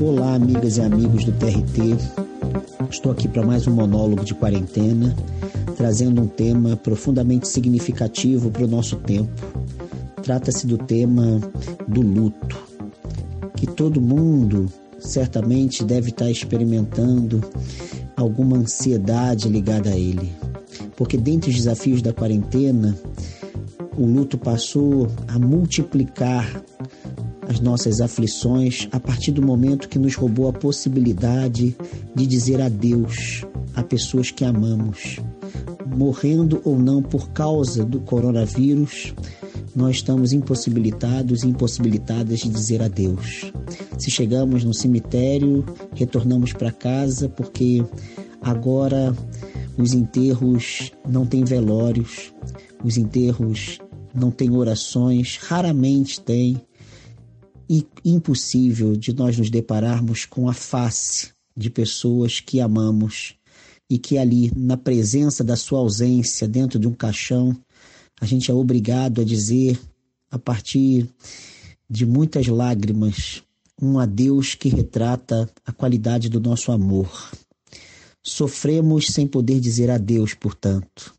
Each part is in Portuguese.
Olá, amigas e amigos do TRT. Estou aqui para mais um monólogo de quarentena, trazendo um tema profundamente significativo para o nosso tempo. Trata-se do tema do luto, que todo mundo certamente deve estar experimentando alguma ansiedade ligada a ele. Porque dentre os desafios da quarentena, o luto passou a multiplicar as nossas aflições a partir do momento que nos roubou a possibilidade de dizer adeus a pessoas que amamos. Morrendo ou não por causa do coronavírus, nós estamos impossibilitados e impossibilitadas de dizer adeus. Se chegamos no cemitério, retornamos para casa porque agora os enterros não têm velórios, os enterros não têm orações, raramente tem, e impossível de nós nos depararmos com a face de pessoas que amamos e que ali, na presença da sua ausência, dentro de um caixão, a gente é obrigado a dizer, a partir de muitas lágrimas, um adeus que retrata a qualidade do nosso amor. Sofremos sem poder dizer adeus, portanto.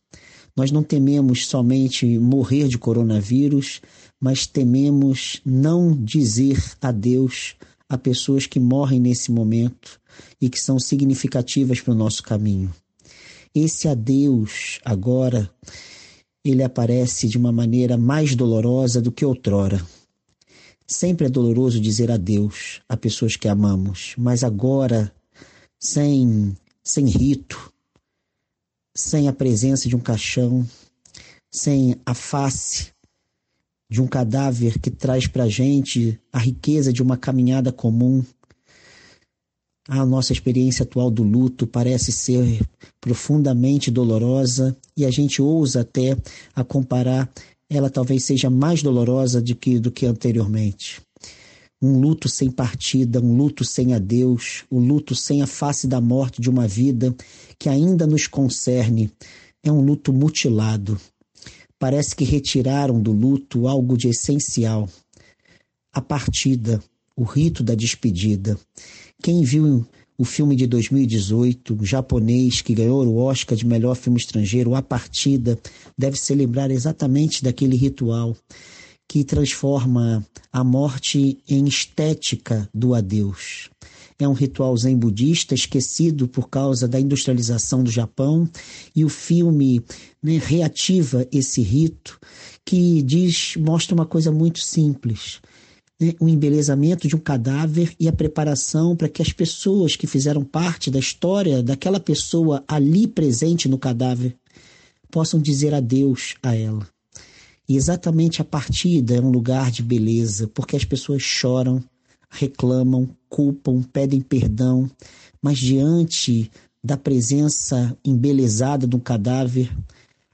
Nós não tememos somente morrer de coronavírus, mas tememos não dizer adeus a pessoas que morrem nesse momento e que são significativas para o nosso caminho. Esse adeus agora ele aparece de uma maneira mais dolorosa do que outrora. Sempre é doloroso dizer adeus a pessoas que amamos, mas agora, sem, sem rito, sem a presença de um caixão, sem a face de um cadáver que traz para a gente a riqueza de uma caminhada comum, a nossa experiência atual do luto parece ser profundamente dolorosa e a gente ousa até a comparar, ela talvez seja mais dolorosa do que, do que anteriormente. Um luto sem partida, um luto sem adeus, o um luto sem a face da morte de uma vida que ainda nos concerne. É um luto mutilado. Parece que retiraram do luto algo de essencial. A partida, o rito da despedida. Quem viu o filme de 2018, japonês, que ganhou o Oscar de melhor filme estrangeiro, A Partida, deve se lembrar exatamente daquele ritual que transforma a morte em estética do adeus. É um ritual zen budista esquecido por causa da industrialização do Japão e o filme né, reativa esse rito que diz mostra uma coisa muito simples né, o embelezamento de um cadáver e a preparação para que as pessoas que fizeram parte da história daquela pessoa ali presente no cadáver possam dizer adeus a ela. E exatamente a partida é um lugar de beleza, porque as pessoas choram, reclamam, culpam, pedem perdão, mas diante da presença embelezada um cadáver,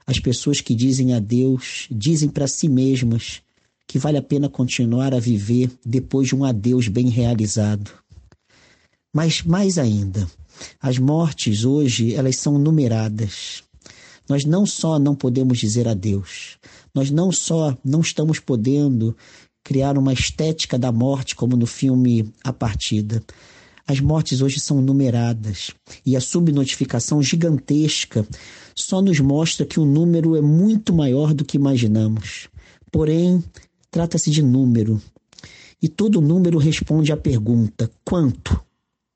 as pessoas que dizem adeus dizem para si mesmas que vale a pena continuar a viver depois de um adeus bem realizado. Mas mais ainda, as mortes hoje, elas são numeradas. Nós não só não podemos dizer adeus, nós não só não estamos podendo criar uma estética da morte como no filme A Partida. As mortes hoje são numeradas e a subnotificação gigantesca só nos mostra que o número é muito maior do que imaginamos. Porém, Trata-se de número. E todo número responde à pergunta quanto?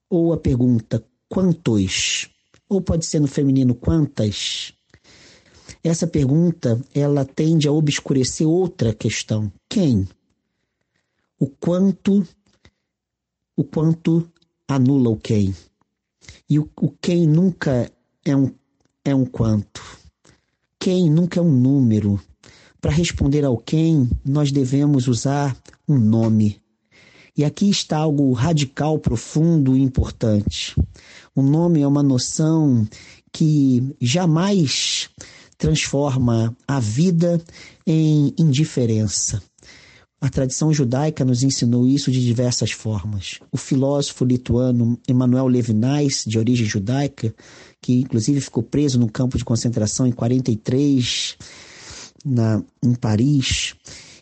Ou a pergunta quantos? Ou pode ser no feminino quantas? Essa pergunta, ela tende a obscurecer outra questão. Quem? O quanto o quanto anula o quem. E o, o quem nunca é um, é um quanto. Quem nunca é um número. Para responder ao quem, nós devemos usar um nome. E aqui está algo radical, profundo e importante. O nome é uma noção que jamais transforma a vida em indiferença. A tradição judaica nos ensinou isso de diversas formas. O filósofo lituano Emanuel Levinas, de origem judaica, que inclusive ficou preso no campo de concentração em 43, na, em Paris,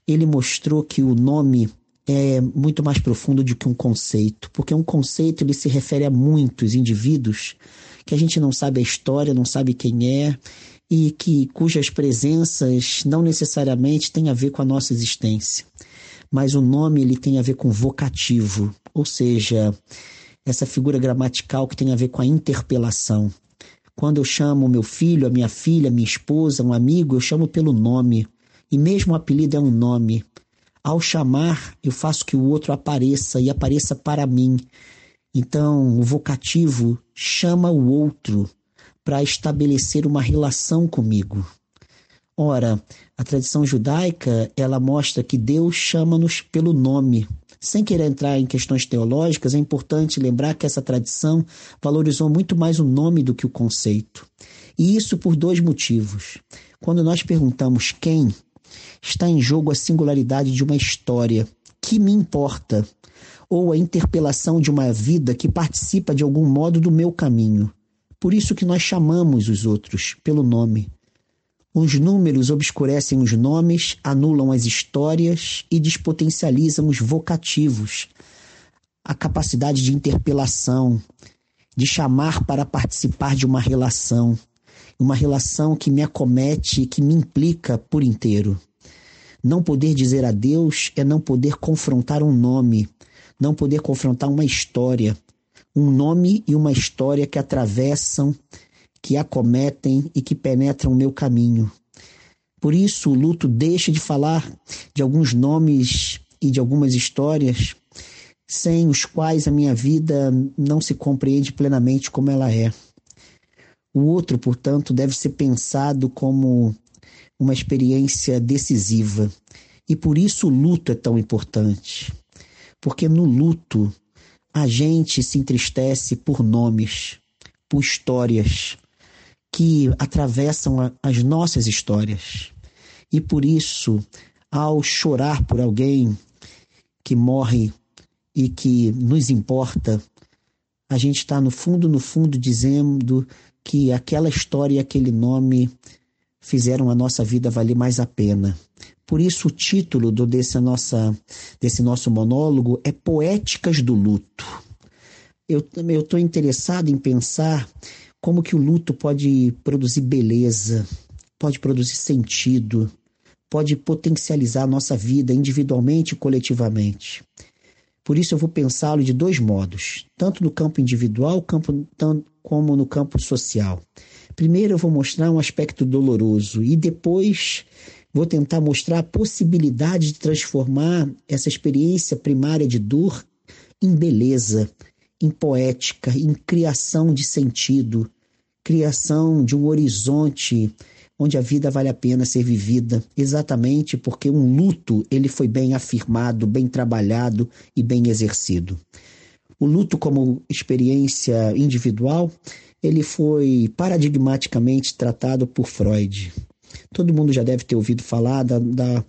ele mostrou que o nome é muito mais profundo do que um conceito, porque um conceito ele se refere a muitos indivíduos que a gente não sabe a história, não sabe quem é e que cujas presenças não necessariamente têm a ver com a nossa existência. Mas o nome ele tem a ver com vocativo, ou seja, essa figura gramatical que tem a ver com a interpelação. Quando eu chamo meu filho, a minha filha, minha esposa, um amigo, eu chamo pelo nome. E mesmo o apelido é um nome. Ao chamar, eu faço que o outro apareça e apareça para mim. Então, o vocativo chama o outro para estabelecer uma relação comigo. Ora, a tradição judaica, ela mostra que Deus chama-nos pelo nome. Sem querer entrar em questões teológicas, é importante lembrar que essa tradição valorizou muito mais o nome do que o conceito. E isso por dois motivos. Quando nós perguntamos quem, está em jogo a singularidade de uma história que me importa, ou a interpelação de uma vida que participa de algum modo do meu caminho. Por isso que nós chamamos os outros pelo nome. Os números obscurecem os nomes, anulam as histórias e despotencializam os vocativos, a capacidade de interpelação, de chamar para participar de uma relação, uma relação que me acomete e que me implica por inteiro. Não poder dizer adeus é não poder confrontar um nome, não poder confrontar uma história. Um nome e uma história que atravessam, que acometem e que penetram o meu caminho. Por isso, o luto deixa de falar de alguns nomes e de algumas histórias sem os quais a minha vida não se compreende plenamente como ela é. O outro, portanto, deve ser pensado como uma experiência decisiva. E por isso o luto é tão importante. Porque no luto a gente se entristece por nomes, por histórias que atravessam as nossas histórias. E por isso, ao chorar por alguém que morre e que nos importa, a gente está no fundo, no fundo, dizendo que aquela história e aquele nome fizeram a nossa vida valer mais a pena. Por isso o título do, desse, nossa, desse nosso monólogo é Poéticas do Luto. Eu estou interessado em pensar como que o luto pode produzir beleza, pode produzir sentido, pode potencializar a nossa vida individualmente e coletivamente. Por isso eu vou pensá-lo de dois modos, tanto no campo individual como no campo social. Primeiro eu vou mostrar um aspecto doloroso e depois vou tentar mostrar a possibilidade de transformar essa experiência primária de dor em beleza, em poética, em criação de sentido, criação de um horizonte onde a vida vale a pena ser vivida, exatamente porque um luto ele foi bem afirmado, bem trabalhado e bem exercido. O luto como experiência individual ele foi paradigmaticamente tratado por Freud. Todo mundo já deve ter ouvido falar da, da,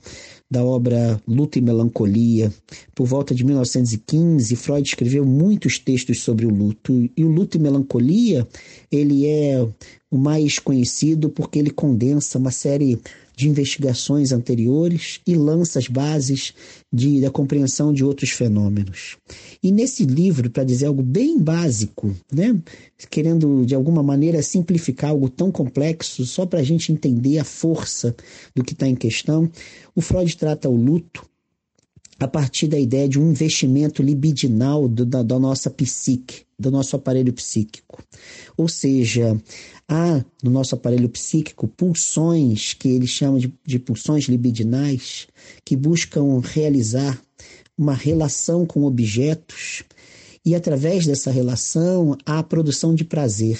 da obra Luta e Melancolia. Por volta de 1915, Freud escreveu muitos textos sobre o luto. E o Luto e Melancolia, ele é o mais conhecido porque ele condensa uma série de investigações anteriores e lança as bases de, da compreensão de outros fenômenos. E nesse livro, para dizer algo bem básico, né, querendo de alguma maneira simplificar algo tão complexo, só para a gente entender a força do que está em questão, o Freud trata o luto a partir da ideia de um investimento libidinal do, da, da nossa psique, do nosso aparelho psíquico. Ou seja, há no nosso aparelho psíquico pulsões que ele chama de, de pulsões libidinais que buscam realizar uma relação com objetos e através dessa relação há a produção de prazer.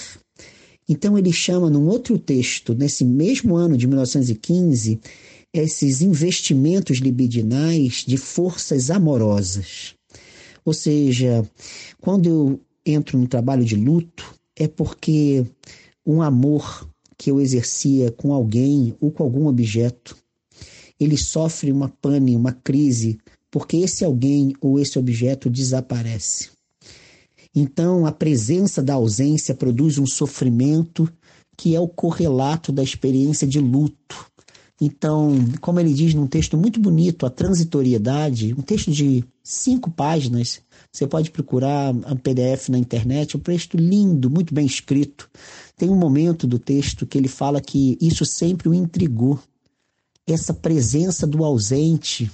Então ele chama num outro texto, nesse mesmo ano de 1915, esses investimentos libidinais de forças amorosas. Ou seja, quando eu entro no trabalho de luto, é porque um amor que eu exercia com alguém ou com algum objeto, ele sofre uma pane, uma crise, porque esse alguém ou esse objeto desaparece. Então, a presença da ausência produz um sofrimento que é o correlato da experiência de luto, Então, como ele diz num texto muito bonito, a transitoriedade, um texto de cinco páginas, você pode procurar um PDF na internet, um texto lindo, muito bem escrito. Tem um momento do texto que ele fala que isso sempre o intrigou, essa presença do ausente,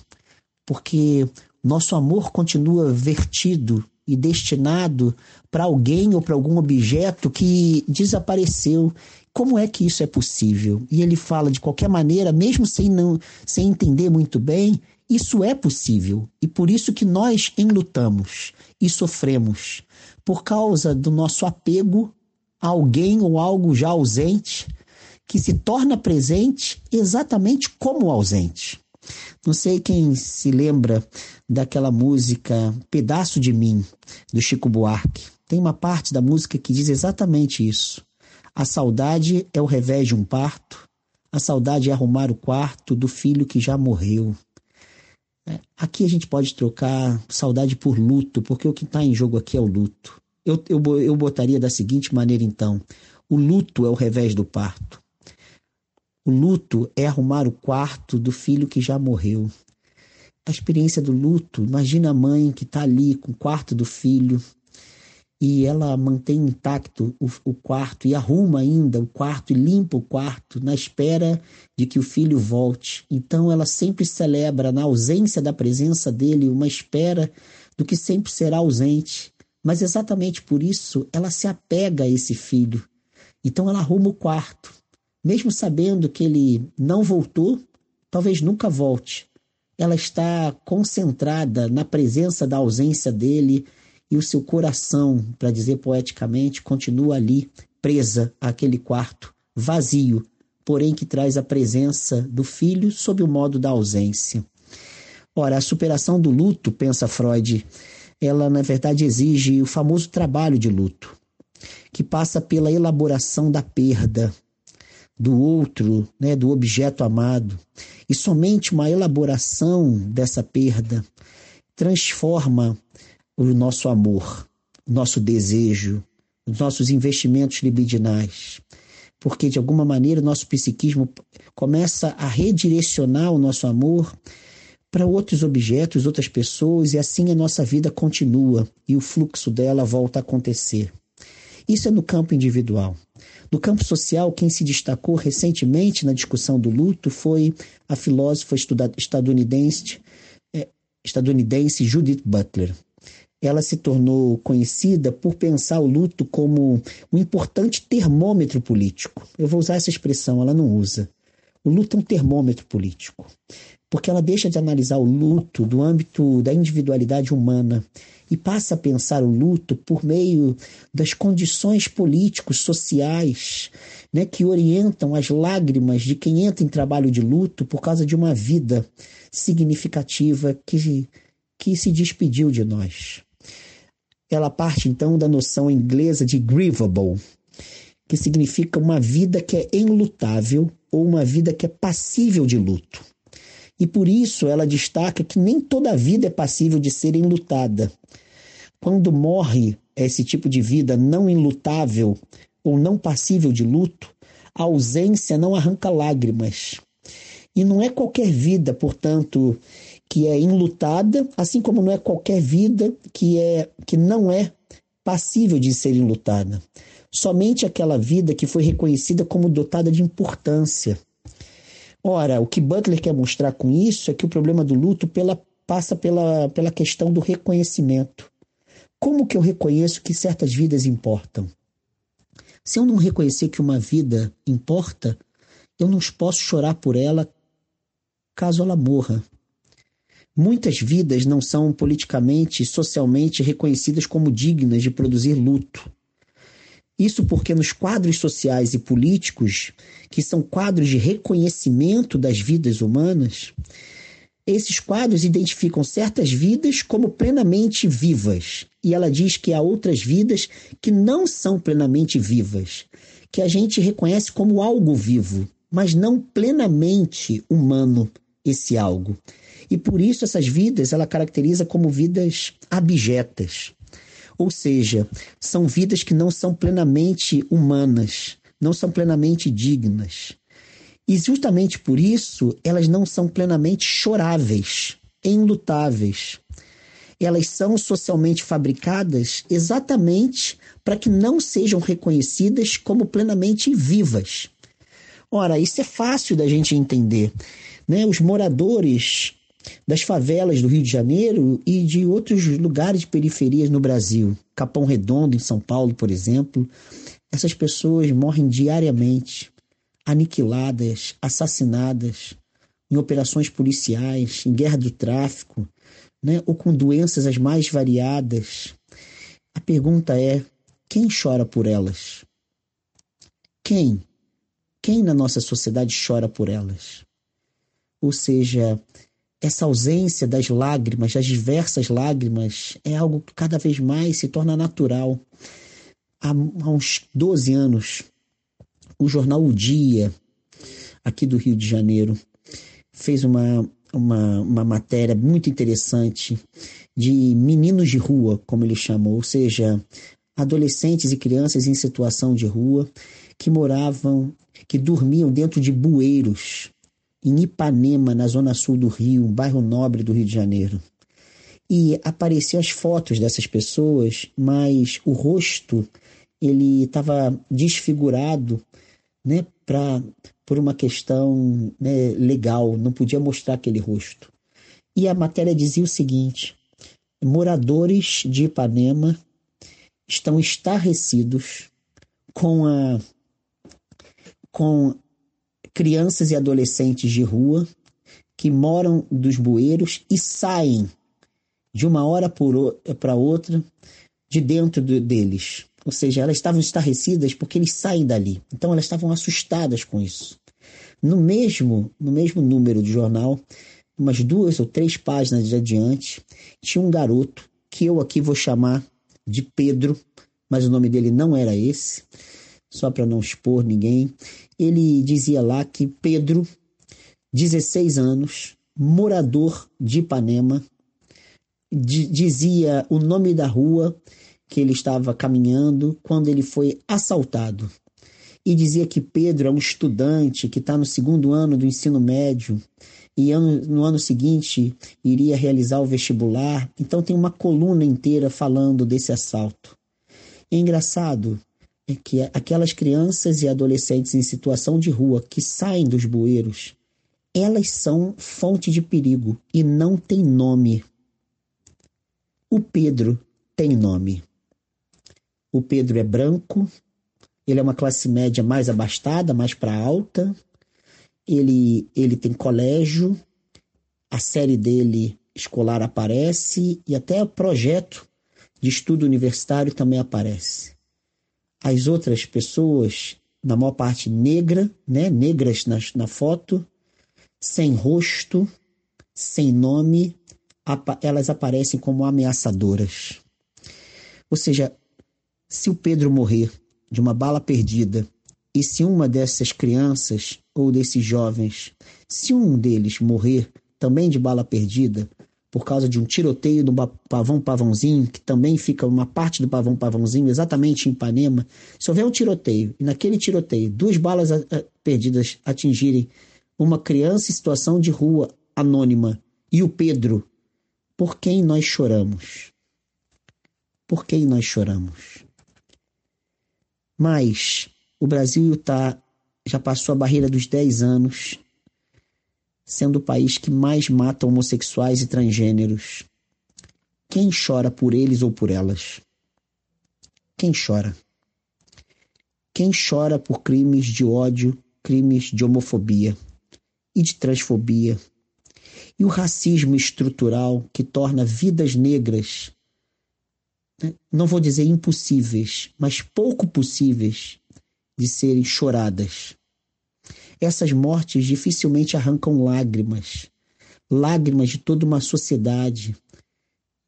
porque nosso amor continua vertido e destinado para alguém ou para algum objeto que desapareceu. Como é que isso é possível? E ele fala de qualquer maneira, mesmo sem não sem entender muito bem, isso é possível. E por isso que nós enlutamos e sofremos por causa do nosso apego a alguém ou algo já ausente que se torna presente exatamente como ausente. Não sei quem se lembra daquela música Pedaço de Mim, do Chico Buarque. Tem uma parte da música que diz exatamente isso. A saudade é o revés de um parto, a saudade é arrumar o quarto do filho que já morreu. É, aqui a gente pode trocar saudade por luto, porque o que está em jogo aqui é o luto. Eu, eu, eu botaria da seguinte maneira, então: o luto é o revés do parto. O luto é arrumar o quarto do filho que já morreu. A experiência do luto, imagina a mãe que está ali com o quarto do filho e ela mantém intacto o, o, quarto e arruma ainda o quarto e limpa o quarto na espera de que o filho volte. Então ela sempre celebra, na ausência da presença dele, uma espera do que sempre será ausente. Mas exatamente por isso ela se apega a esse filho. Então ela arruma o quarto mesmo sabendo que ele não voltou, talvez nunca volte. Ela está concentrada na presença da ausência dele e o seu coração, para dizer poeticamente, continua ali, presa àquele quarto, vazio, porém que traz a presença do filho sob o modo da ausência. Ora, a superação do luto, pensa Freud, ela na verdade exige o famoso trabalho de luto, que passa pela elaboração da perda, do outro, né, do objeto amado. E somente uma elaboração dessa perda transforma o nosso amor, o nosso desejo, os nossos investimentos libidinais. Porque, de alguma maneira, o nosso psiquismo começa a redirecionar o nosso amor para outros objetos, outras pessoas, e assim a nossa vida continua e o fluxo dela volta a acontecer. Isso é no campo individual. No campo social, quem se destacou recentemente na discussão do luto foi a filósofa estadunidense, é, estadunidense Judith Butler. Ela se tornou conhecida por pensar o luto como um importante termômetro político. Eu vou usar essa expressão, ela não usa. O luto é um termômetro político, porque ela deixa de analisar o luto do âmbito da individualidade humana e passa a pensar o luto por meio das condições políticos, sociais, né, que orientam as lágrimas de quem entra em trabalho de luto por causa de uma vida significativa que, que se despediu de nós. Ela parte então da noção inglesa de grievable, que significa uma vida que é enlutável ou uma vida que é passível de luto. E por isso ela destaca que nem toda vida é passível de ser enlutada. Quando morre esse tipo de vida não enlutável ou não passível de luto, a ausência não arranca lágrimas. E não é qualquer vida, portanto, que é enlutada, assim como não é qualquer vida que é que não é passível de ser enlutada. Somente aquela vida que foi reconhecida como dotada de importância, Ora, o que Butler quer mostrar com isso é que o problema do luto pela, passa pela, pela questão do reconhecimento. Como que eu reconheço que certas vidas importam? Se eu não reconhecer que uma vida importa, eu não posso chorar por ela caso ela morra. Muitas vidas não são politicamente e socialmente reconhecidas como dignas de produzir luto. Isso porque nos quadros sociais e políticos, que são quadros de reconhecimento das vidas humanas, esses quadros identificam certas vidas como plenamente vivas. E ela diz que há outras vidas que não são plenamente vivas, que a gente reconhece como algo vivo, mas não plenamente humano esse algo. E por isso essas vidas ela caracteriza como vidas abjetas. Ou seja, são vidas que não são plenamente humanas, não são plenamente dignas. E justamente por isso elas não são plenamente choráveis, enlutáveis. Elas são socialmente fabricadas exatamente para que não sejam reconhecidas como plenamente vivas. Ora, isso é fácil da gente entender. Né? Os moradores das favelas do Rio de Janeiro e de outros lugares de periferias no Brasil, Capão Redondo, em São Paulo, por exemplo, essas pessoas morrem diariamente, aniquiladas, assassinadas, em operações policiais, em guerra do tráfico, né, ou com doenças as mais variadas. A pergunta é: quem chora por elas? Quem? Quem na nossa sociedade chora por elas? Ou seja, essa ausência das lágrimas, das diversas lágrimas, é algo que cada vez mais se torna natural. Há, há uns 12 anos, o jornal O Dia, aqui do Rio de Janeiro, fez uma, uma, uma matéria muito interessante de meninos de rua, como ele chamou, ou seja, adolescentes e crianças em situação de rua que moravam, que dormiam dentro de bueiros em Ipanema, na zona sul do Rio, um bairro nobre do Rio de Janeiro. E apareciam as fotos dessas pessoas, mas o rosto ele estava desfigurado, né, pra, por uma questão né, legal, não podia mostrar aquele rosto. E a matéria dizia o seguinte: moradores de Ipanema estão estarrecidos com a com crianças e adolescentes de rua que moram dos bueiros e saem de uma hora para outra de dentro deles. Ou seja, elas estavam estarrecidas porque eles saem dali. Então elas estavam assustadas com isso. No mesmo, no mesmo número de jornal, umas duas ou três páginas adiante, tinha um garoto que eu aqui vou chamar de Pedro, mas o nome dele não era esse, só para não expor ninguém ele dizia lá que Pedro, 16 anos, morador de Ipanema, dizia o nome da rua que ele estava caminhando quando ele foi assaltado. E dizia que Pedro é um estudante que está no segundo ano do ensino médio e ano, no ano seguinte iria realizar o vestibular. Então tem uma coluna inteira falando desse assalto. É engraçado é que aquelas crianças e adolescentes em situação de rua que saem dos bueiros, elas são fonte de perigo e não têm nome. O Pedro tem nome. O Pedro é branco, ele é uma classe média mais abastada, mais para alta. Ele, ele tem colégio, a série dele escolar aparece e até o projeto de estudo universitário também aparece as outras pessoas, na maior parte negra, né, negras na, na foto, sem rosto, sem nome, elas aparecem como ameaçadoras. Ou seja, se o Pedro morrer de uma bala perdida e se uma dessas crianças ou desses jovens, se um deles morrer também de bala perdida, por causa de um tiroteio do pavão pavãozinho, que também fica uma parte do pavão pavãozinho, exatamente em Ipanema. Se houver um tiroteio, e naquele tiroteio duas balas perdidas atingirem uma criança em situação de rua anônima e o Pedro, por quem nós choramos? Por quem nós choramos? Mas o Brasil tá, já passou a barreira dos 10 anos sendo o país que mais mata homossexuais e transgêneros. Quem chora por eles ou por elas? Quem chora? Quem chora por crimes de ódio, crimes de homofobia e de transfobia? E o racismo estrutural que torna vidas negras, né, não vou dizer impossíveis, mas pouco possíveis de serem choradas. Essas mortes dificilmente arrancam lágrimas, lágrimas de toda uma sociedade.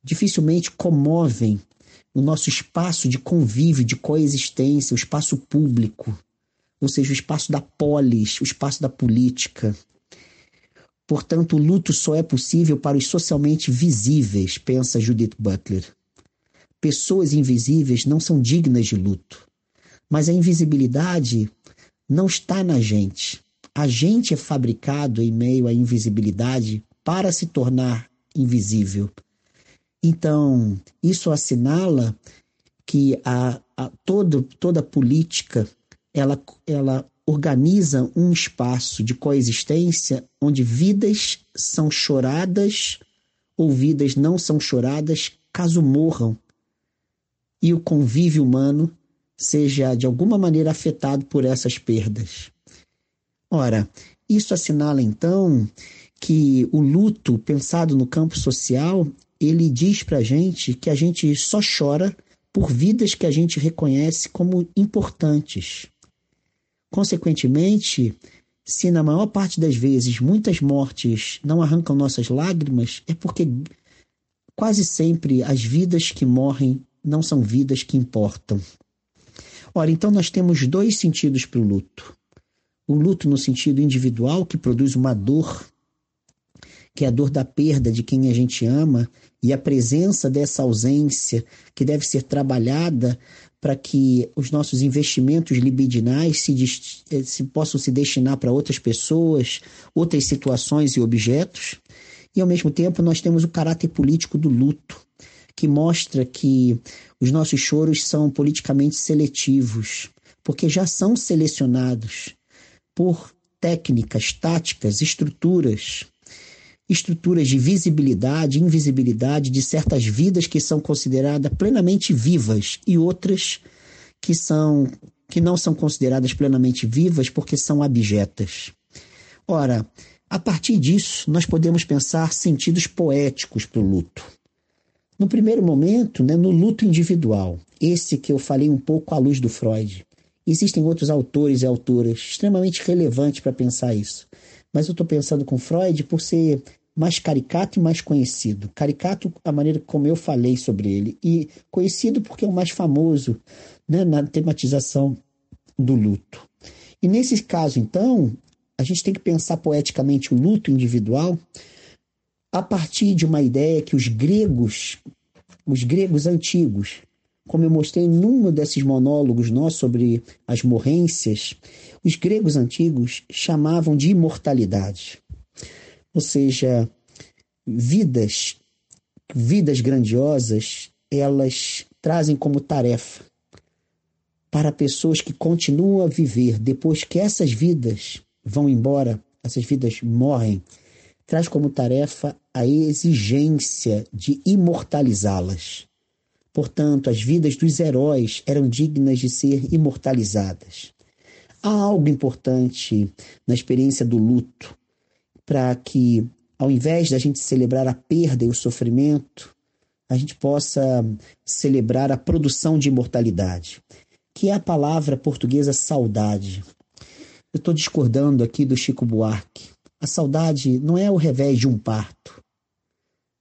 Dificilmente comovem o nosso espaço de convívio, de coexistência, o espaço público, ou seja, o espaço da polis, o espaço da política. Portanto, o luto só é possível para os socialmente visíveis, pensa Judith Butler. Pessoas invisíveis não são dignas de luto, mas a invisibilidade não está na gente. A gente é fabricado em meio à invisibilidade para se tornar invisível. Então, isso assinala que a, a todo, toda política ela, ela organiza um espaço de coexistência onde vidas são choradas ou vidas não são choradas caso morram e o convívio humano seja de alguma maneira afetado por essas perdas. Ora, isso assinala então que o luto pensado no campo social, ele diz para a gente que a gente só chora por vidas que a gente reconhece como importantes. Consequentemente, se na maior parte das vezes muitas mortes não arrancam nossas lágrimas, é porque quase sempre as vidas que morrem não são vidas que importam. Ora, então nós temos dois sentidos para o luto. O luto no sentido individual, que produz uma dor, que é a dor da perda de quem a gente ama, e a presença dessa ausência, que deve ser trabalhada para que os nossos investimentos libidinais se, eh, se possam se destinar para outras pessoas, outras situações e objetos. E ao mesmo tempo nós temos o caráter político do luto, que mostra que os nossos choros são politicamente seletivos, porque já são selecionados por técnicas, táticas, estruturas, estruturas de visibilidade, invisibilidade de certas vidas que são consideradas plenamente vivas e outras que são que não são consideradas plenamente vivas porque são abjetas. Ora, a partir disso, nós podemos pensar sentidos poéticos para o luto. No primeiro momento, né, no luto individual, esse que eu falei um pouco à luz do Freud. Existem outros autores e autoras extremamente relevantes para pensar isso. Mas eu estou pensando com Freud por ser mais caricato e mais conhecido. Caricato, a maneira como eu falei sobre ele, e conhecido porque é o mais famoso né, na tematização do luto. E nesse caso, então, a gente tem que pensar poeticamente o luto individual a partir de uma ideia que os gregos, os gregos antigos, como eu mostrei num desses monólogos nossos sobre as morrências, os gregos antigos chamavam de imortalidade. Ou seja, vidas, vidas grandiosas, elas trazem como tarefa para pessoas que continuam a viver depois que essas vidas vão embora, essas vidas morrem, traz como tarefa a exigência de imortalizá-las. Portanto, as vidas dos heróis eram dignas de ser imortalizadas. Há algo importante na experiência do luto para que, ao invés da gente celebrar a perda e o sofrimento, a gente possa celebrar a produção de imortalidade, que é a palavra portuguesa saudade. Eu estou discordando aqui do Chico Buarque. A saudade não é o revés de um parto.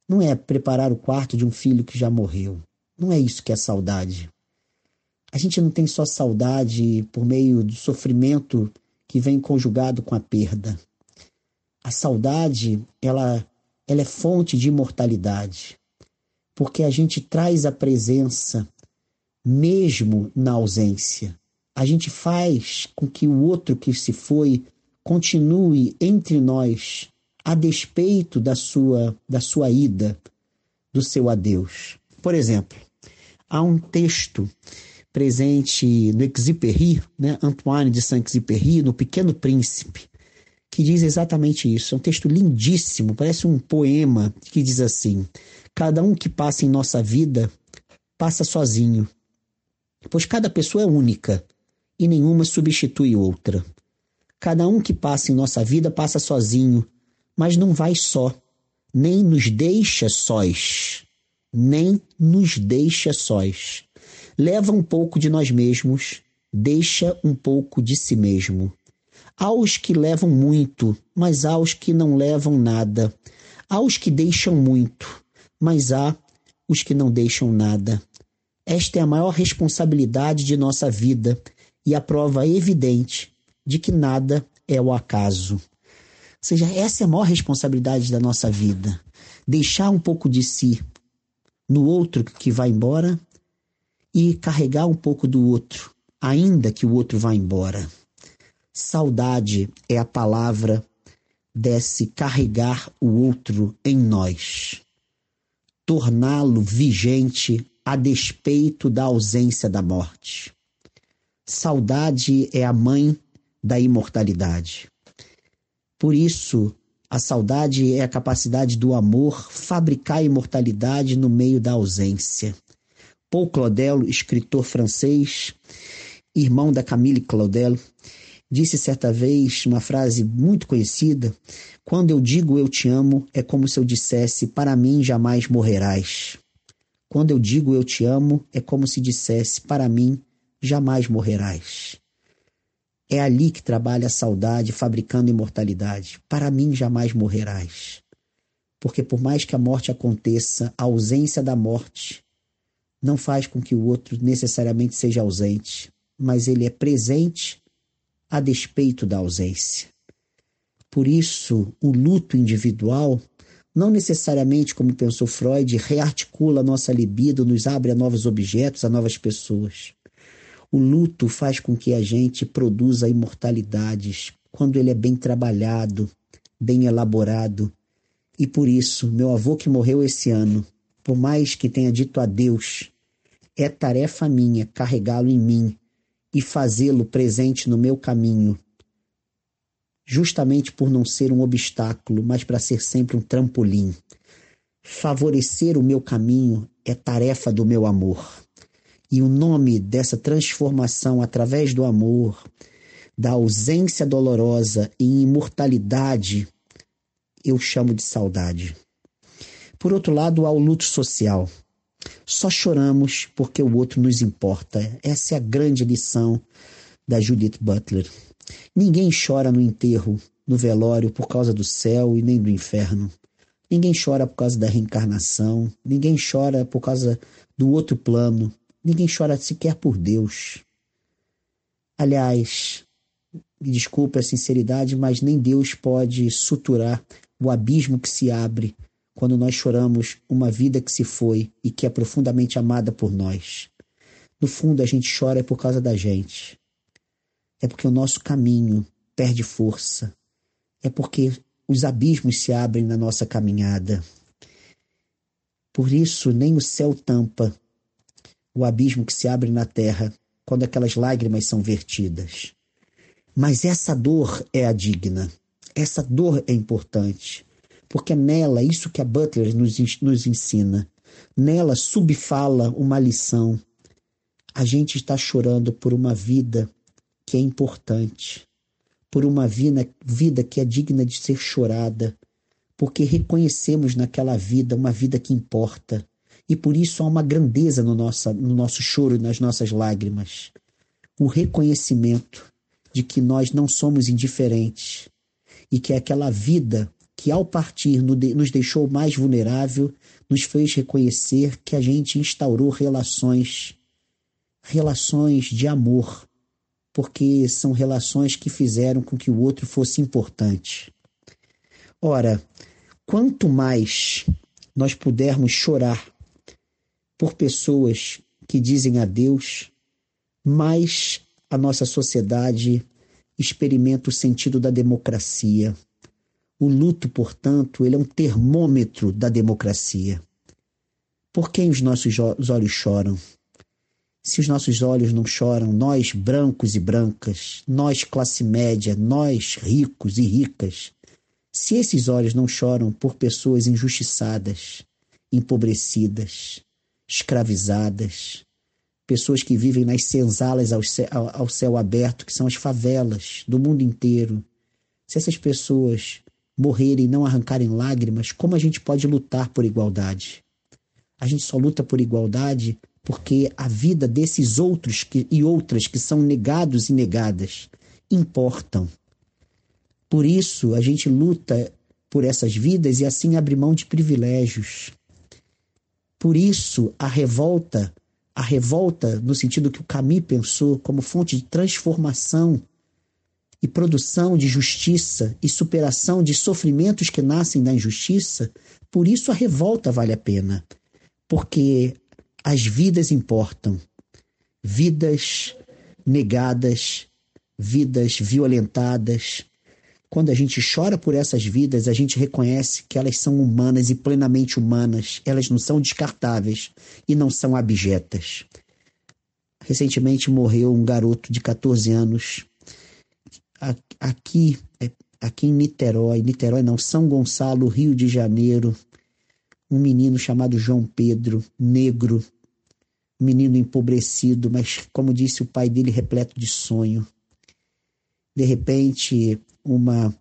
Não é preparar o quarto de um filho que já morreu. Não é isso que é saudade. A gente não tem só saudade por meio do sofrimento que vem conjugado com a perda. A saudade, ela, ela é fonte de imortalidade, porque a gente traz a presença mesmo na ausência. A gente faz com que o outro que se foi continue entre nós a despeito da sua, da sua ida, do seu adeus. Por exemplo, há um texto presente no Exupéry, né, Antoine de Saint-Exupéry, no Pequeno Príncipe, que diz exatamente isso. É um texto lindíssimo, parece um poema que diz assim: Cada um que passa em nossa vida passa sozinho, pois cada pessoa é única e nenhuma substitui outra. Cada um que passa em nossa vida passa sozinho, mas não vai só, nem nos deixa sós, nem nos deixa sós. Leva um pouco de nós mesmos, deixa um pouco de si mesmo. Há os que levam muito, mas há os que não levam nada. Há os que deixam muito, mas há os que não deixam nada. Esta é a maior responsabilidade de nossa vida e a prova evidente de que nada é o acaso seja, essa é a maior responsabilidade da nossa vida. Deixar um pouco de si no outro que vai embora e carregar um pouco do outro, ainda que o outro vá embora. Saudade é a palavra desse carregar o outro em nós, torná-lo vigente a despeito da ausência da morte. Saudade é a mãe da imortalidade. Por isso, a saudade é a capacidade do amor fabricar imortalidade no meio da ausência. Paul Claudel, escritor francês, irmão da Camille Claudel, disse certa vez uma frase muito conhecida: Quando eu digo eu te amo, é como se eu dissesse: Para mim jamais morrerás. Quando eu digo eu te amo, é como se dissesse: Para mim jamais morrerás. É ali que trabalha a saudade, fabricando imortalidade. Para mim jamais morrerás. Porque por mais que a morte aconteça, a ausência da morte não faz com que o outro necessariamente seja ausente, mas ele é presente a despeito da ausência. Por isso, o luto individual não necessariamente, como pensou Freud, rearticula a nossa libido, nos abre a novos objetos, a novas pessoas. O luto faz com que a gente produza imortalidades quando ele é bem trabalhado, bem elaborado. E por isso, meu avô que morreu esse ano, por mais que tenha dito adeus, é tarefa minha carregá-lo em mim e fazê-lo presente no meu caminho, justamente por não ser um obstáculo, mas para ser sempre um trampolim. Favorecer o meu caminho é tarefa do meu amor. E o nome dessa transformação através do amor, da ausência dolorosa e imortalidade, eu chamo de saudade. Por outro lado, há o luto social. Só choramos porque o outro nos importa. Essa é a grande lição da Judith Butler. Ninguém chora no enterro, no velório, por causa do céu e nem do inferno. Ninguém chora por causa da reencarnação. Ninguém chora por causa do outro plano. Ninguém chora sequer por Deus. Aliás, me desculpe a sinceridade, mas nem Deus pode suturar o abismo que se abre quando nós choramos uma vida que se foi e que é profundamente amada por nós. No fundo, a gente chora é por causa da gente. É porque o nosso caminho perde força. É porque os abismos se abrem na nossa caminhada. Por isso, nem o céu tampa o abismo que se abre na terra quando aquelas lágrimas são vertidas. Mas essa dor é a digna, essa dor é importante, porque é nela, isso que a Butler nos, nos ensina, nela subfala uma lição. A gente está chorando por uma vida que é importante, por uma vida, vida que é digna de ser chorada, porque reconhecemos naquela vida uma vida que importa, e por isso há uma grandeza no nosso, no nosso choro e nas nossas lágrimas. O reconhecimento de que nós não somos indiferentes e que aquela vida que ao partir nos deixou mais vulnerável, nos fez reconhecer que a gente instaurou relações, relações de amor, porque são relações que fizeram com que o outro fosse importante. Ora, quanto mais nós pudermos chorar por pessoas que dizem adeus, mais a nossa sociedade experimenta o sentido da democracia. O luto, portanto, ele é um termômetro da democracia. Por quem os nossos olhos choram? Se os nossos olhos não choram, nós brancos e brancas, nós classe média, nós ricos e ricas, se esses olhos não choram por pessoas injustiçadas, empobrecidas, escravizadas, pessoas que vivem nas senzalas ao céu, ao céu aberto, que são as favelas do mundo inteiro. Se essas pessoas morrerem e não arrancarem lágrimas, como a gente pode lutar por igualdade? A gente só luta por igualdade porque a vida desses outros que, e outras que são negados e negadas importam. Por isso, a gente luta por essas vidas e assim abre mão de privilégios. Por isso, a revolta, a revolta no sentido que o Camus pensou como fonte de transformação e produção de justiça e superação de sofrimentos que nascem da injustiça, por isso a revolta vale a pena. Porque as vidas importam. Vidas negadas, vidas violentadas. Quando a gente chora por essas vidas, a gente reconhece que elas são humanas e plenamente humanas. Elas não são descartáveis e não são abjetas. Recentemente morreu um garoto de 14 anos aqui, é, aqui em Niterói, Niterói não, São Gonçalo, Rio de Janeiro, um menino chamado João Pedro, negro, menino empobrecido, mas como disse o pai dele, repleto de sonho. De repente, uma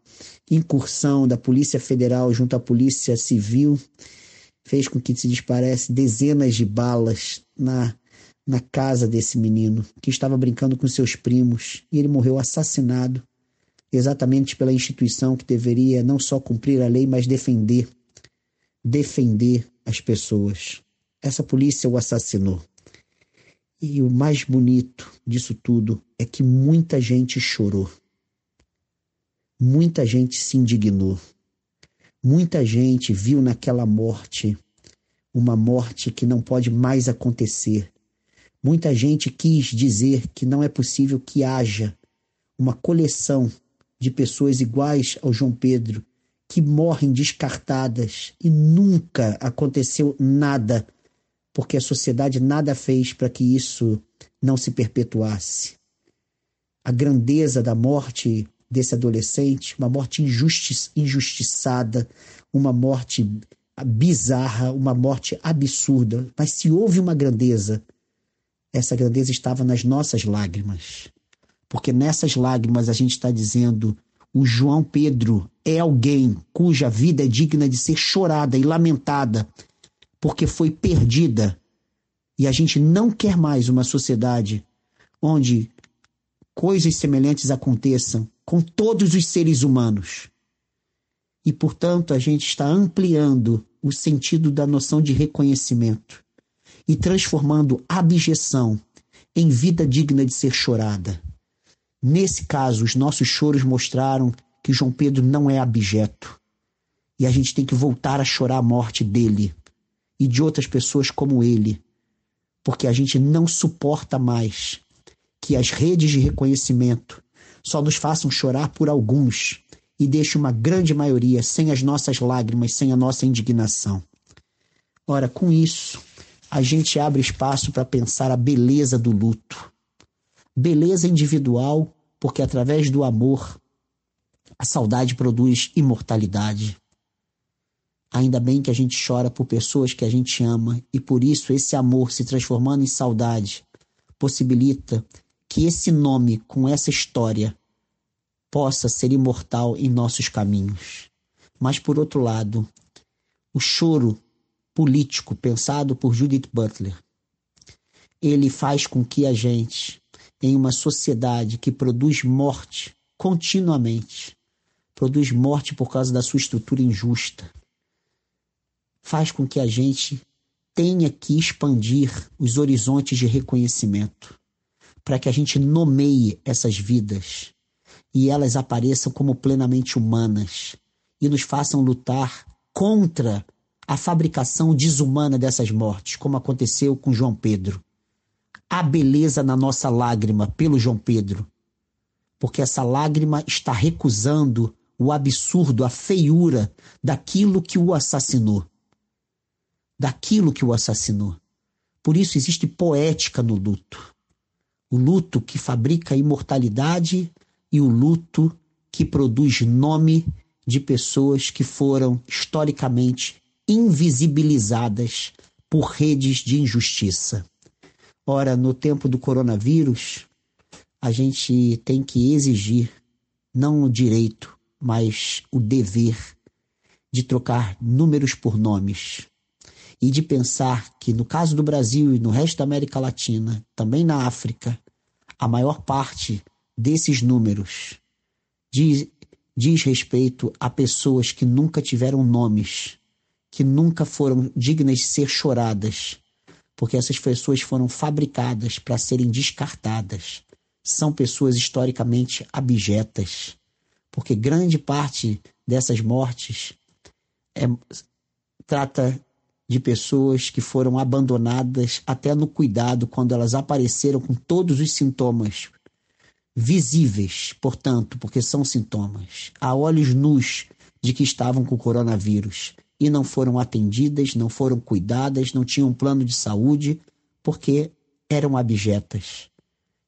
incursão da Polícia Federal junto à Polícia Civil fez com que se disparesse dezenas de balas na na casa desse menino, que estava brincando com seus primos, e ele morreu assassinado, exatamente pela instituição que deveria não só cumprir a lei, mas defender, defender as pessoas. Essa polícia o assassinou. E o mais bonito disso tudo é que muita gente chorou. Muita gente se indignou. Muita gente viu naquela morte uma morte que não pode mais acontecer Muita gente quis dizer que não é possível que haja uma coleção de pessoas iguais ao João Pedro que morrem descartadas e nunca aconteceu nada, porque a sociedade nada fez para que isso não se perpetuasse. A grandeza da morte desse adolescente, uma morte injusti injustiçada, uma morte bizarra, uma morte absurda. Mas se houve uma grandeza, essa grandeza estava nas nossas lágrimas. Porque nessas lágrimas a gente está dizendo: o João Pedro é alguém cuja vida é digna de ser chorada e lamentada, porque foi perdida. E a gente não quer mais uma sociedade onde coisas semelhantes aconteçam com todos os seres humanos. E, portanto, a gente está ampliando o sentido da noção de reconhecimento e transformando abjeção em vida digna de ser chorada. Nesse caso, os nossos choros mostraram que João Pedro não é abjeto. E a gente tem que voltar a chorar a morte dele e de outras pessoas como ele, porque a gente não suporta mais que as redes de reconhecimento só nos façam chorar por alguns e deixe uma grande maioria sem as nossas lágrimas, sem a nossa indignação. Ora, com isso, a gente abre espaço para pensar a beleza do luto. Beleza individual, porque através do amor a saudade produz imortalidade. Ainda bem que a gente chora por pessoas que a gente ama e por isso esse amor se transformando em saudade possibilita que esse nome com essa história possa ser imortal em nossos caminhos. Mas por outro lado, o choro político pensado por Judith Butler. Ele faz com que a gente, em uma sociedade que produz morte continuamente, produz morte por causa da sua estrutura injusta, faz com que a gente tenha que expandir os horizontes de reconhecimento, para que a gente nomeie essas vidas e elas apareçam como plenamente humanas e nos façam lutar contra a fabricação desumana dessas mortes, como aconteceu com João Pedro. Há beleza na nossa lágrima pelo João Pedro, porque essa lágrima está recusando o absurdo, a feiura daquilo que o assassinou. Daquilo que o assassinou. Por isso existe poética no luto. O luto que fabrica imortalidade e o luto que produz nome de pessoas que foram historicamente invisibilizadas por redes de injustiça. Ora, no tempo do coronavírus, a gente tem que exigir não o direito, mas o dever de trocar números por nomes e de pensar que no caso do Brasil e no resto da América Latina, também na África, a maior parte desses números diz, diz respeito a pessoas que nunca tiveram nomes que nunca foram dignas de ser choradas, porque essas pessoas foram fabricadas para serem descartadas. São pessoas historicamente abjetas, porque grande parte dessas mortes é, trata de pessoas que foram abandonadas até no cuidado quando elas apareceram com todos os sintomas visíveis, portanto, porque são sintomas, a olhos nus de que estavam com coronavírus e não foram atendidas, não foram cuidadas, não tinham plano de saúde, porque eram abjetas.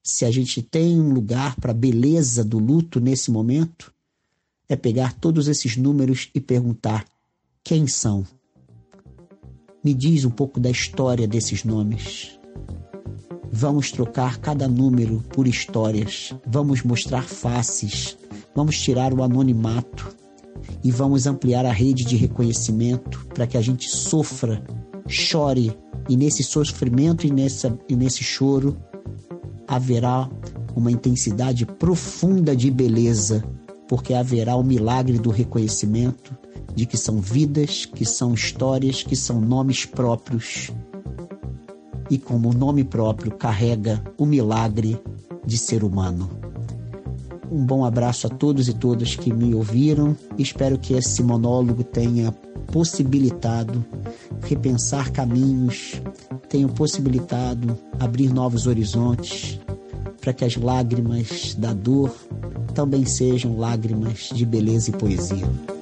Se a gente tem um lugar para a beleza do luto nesse momento, é pegar todos esses números e perguntar quem são. Me diz um pouco da história desses nomes. Vamos trocar cada número por histórias, vamos mostrar faces, vamos tirar o anonimato. E vamos ampliar a rede de reconhecimento para que a gente sofra, chore. E nesse sofrimento e, nessa, e nesse choro haverá uma intensidade profunda de beleza, porque haverá o milagre do reconhecimento de que são vidas, que são histórias, que são nomes próprios e como o nome próprio carrega o milagre de ser humano. Um bom abraço a todos e todas que me ouviram. Espero que esse monólogo tenha possibilitado repensar caminhos, tenha possibilitado abrir novos horizontes, para que as lágrimas da dor também sejam lágrimas de beleza e poesia.